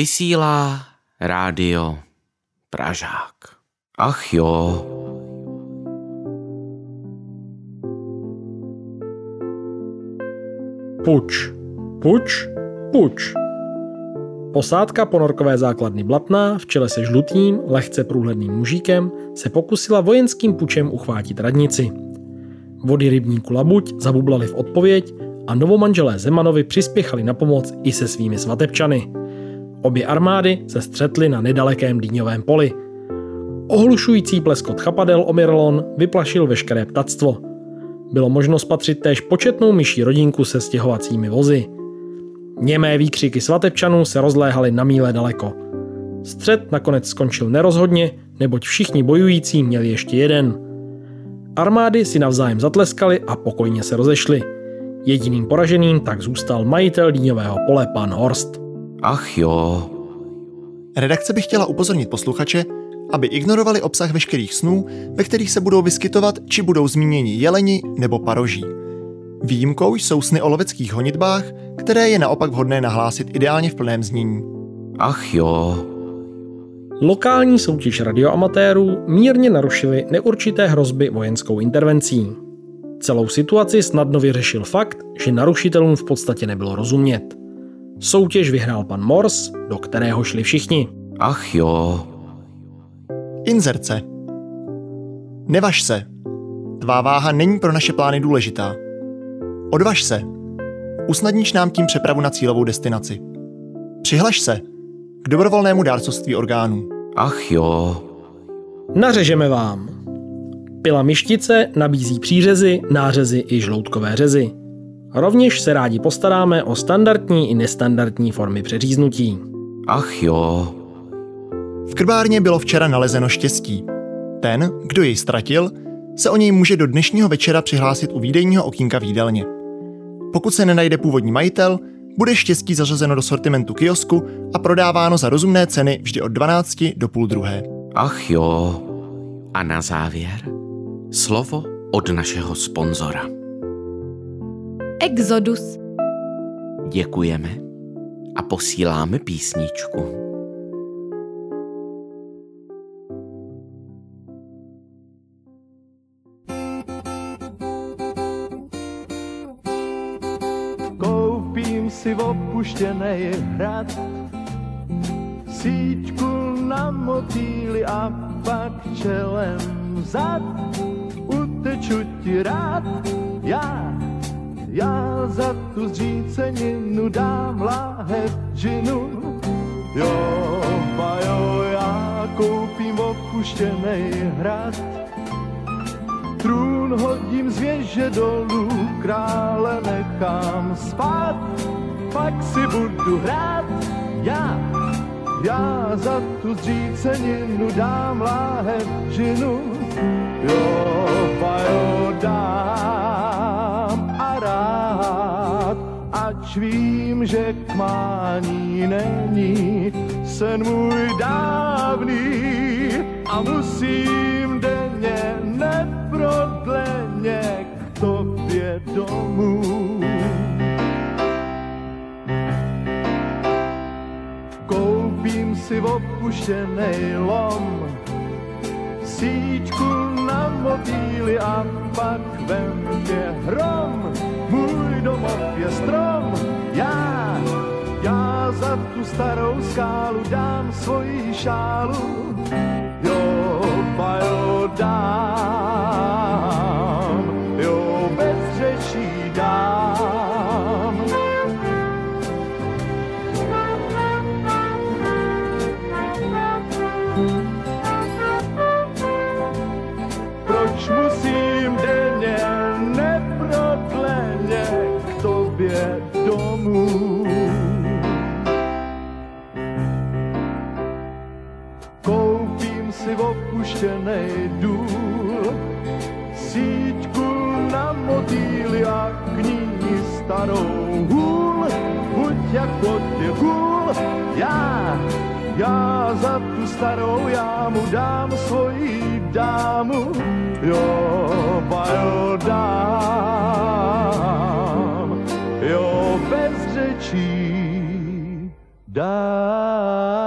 Vysílá rádio Pražák. Ach jo. Puč, puč, puč. Posádka ponorkové základny Blatná v čele se žlutým, lehce průhledným mužíkem se pokusila vojenským pučem uchvátit radnici. Vody rybníku Labuť zabublaly v odpověď a novomanželé Zemanovi přispěchali na pomoc i se svými svatebčany. Obě armády se střetly na nedalekém dýňovém poli. Ohlušující pleskot chapadel o Mirlon vyplašil veškeré ptactvo. Bylo možno spatřit též početnou myší rodinku se stěhovacími vozy. Němé výkřiky svatebčanů se rozléhaly na míle daleko. Střed nakonec skončil nerozhodně, neboť všichni bojující měli ještě jeden. Armády si navzájem zatleskali a pokojně se rozešly. Jediným poraženým tak zůstal majitel dýňového pole pan Horst. Ach jo. Redakce by chtěla upozornit posluchače, aby ignorovali obsah veškerých snů, ve kterých se budou vyskytovat či budou zmíněni jeleni nebo paroží. Výjimkou jsou sny o loveckých honitbách, které je naopak vhodné nahlásit ideálně v plném znění. Ach jo. Lokální soutěž radioamatérů mírně narušily neurčité hrozby vojenskou intervencí. Celou situaci snadno vyřešil fakt, že narušitelům v podstatě nebylo rozumět. Soutěž vyhrál pan Mors, do kterého šli všichni. Ach jo. Inzerce. Nevaž se. Tvá váha není pro naše plány důležitá. Odvaž se. Usnadníš nám tím přepravu na cílovou destinaci. Přihlaš se k dobrovolnému dárcovství orgánů. Ach jo. Nařežeme vám. Pila myštice nabízí přířezy, nářezy i žloutkové řezy. Rovněž se rádi postaráme o standardní i nestandardní formy přeříznutí. Ach jo. V krbárně bylo včera nalezeno štěstí. Ten, kdo jej ztratil, se o něj může do dnešního večera přihlásit u výdejního okýnka v jídelně. Pokud se nenajde původní majitel, bude štěstí zařazeno do sortimentu kiosku a prodáváno za rozumné ceny vždy od 12 do půl druhé. Ach jo. A na závěr slovo od našeho sponzora. Exodus. Děkujeme a posíláme písničku. Koupím si opuštěnej hrad, síťku na motýly a pak čelem vzad. Uteču ti rád, já, já za tu zříceninu dám láhev džinu. Jo, pa jo, já koupím opuštěnej hrad, Trůn hodím z věže dolů, krále nechám spát, pak si budu hrát, já, já za tu zříceninu dám láhev džinu, jo, pa jo, ač vím, že k mání není sen můj dávný a musím denně neprodleně k tobě domů. Koupím si opuštěnej lom, síťku na motýly a pak vem tě hrom. Můj domov je strom, já, já za tu starou skálu dám svoji šálu. Jo, pa jo, dám, jo, bez řečí dám. Proč musím denně neprodleně tobě domů? Koupím si opuštěnej důl, síťku na motýly a k ní starou hůl. Buď jako tě hůl, já, já za tu starou jámu dám svoji dámu. Jo, pa jo, dám, jo, bez řečí dál.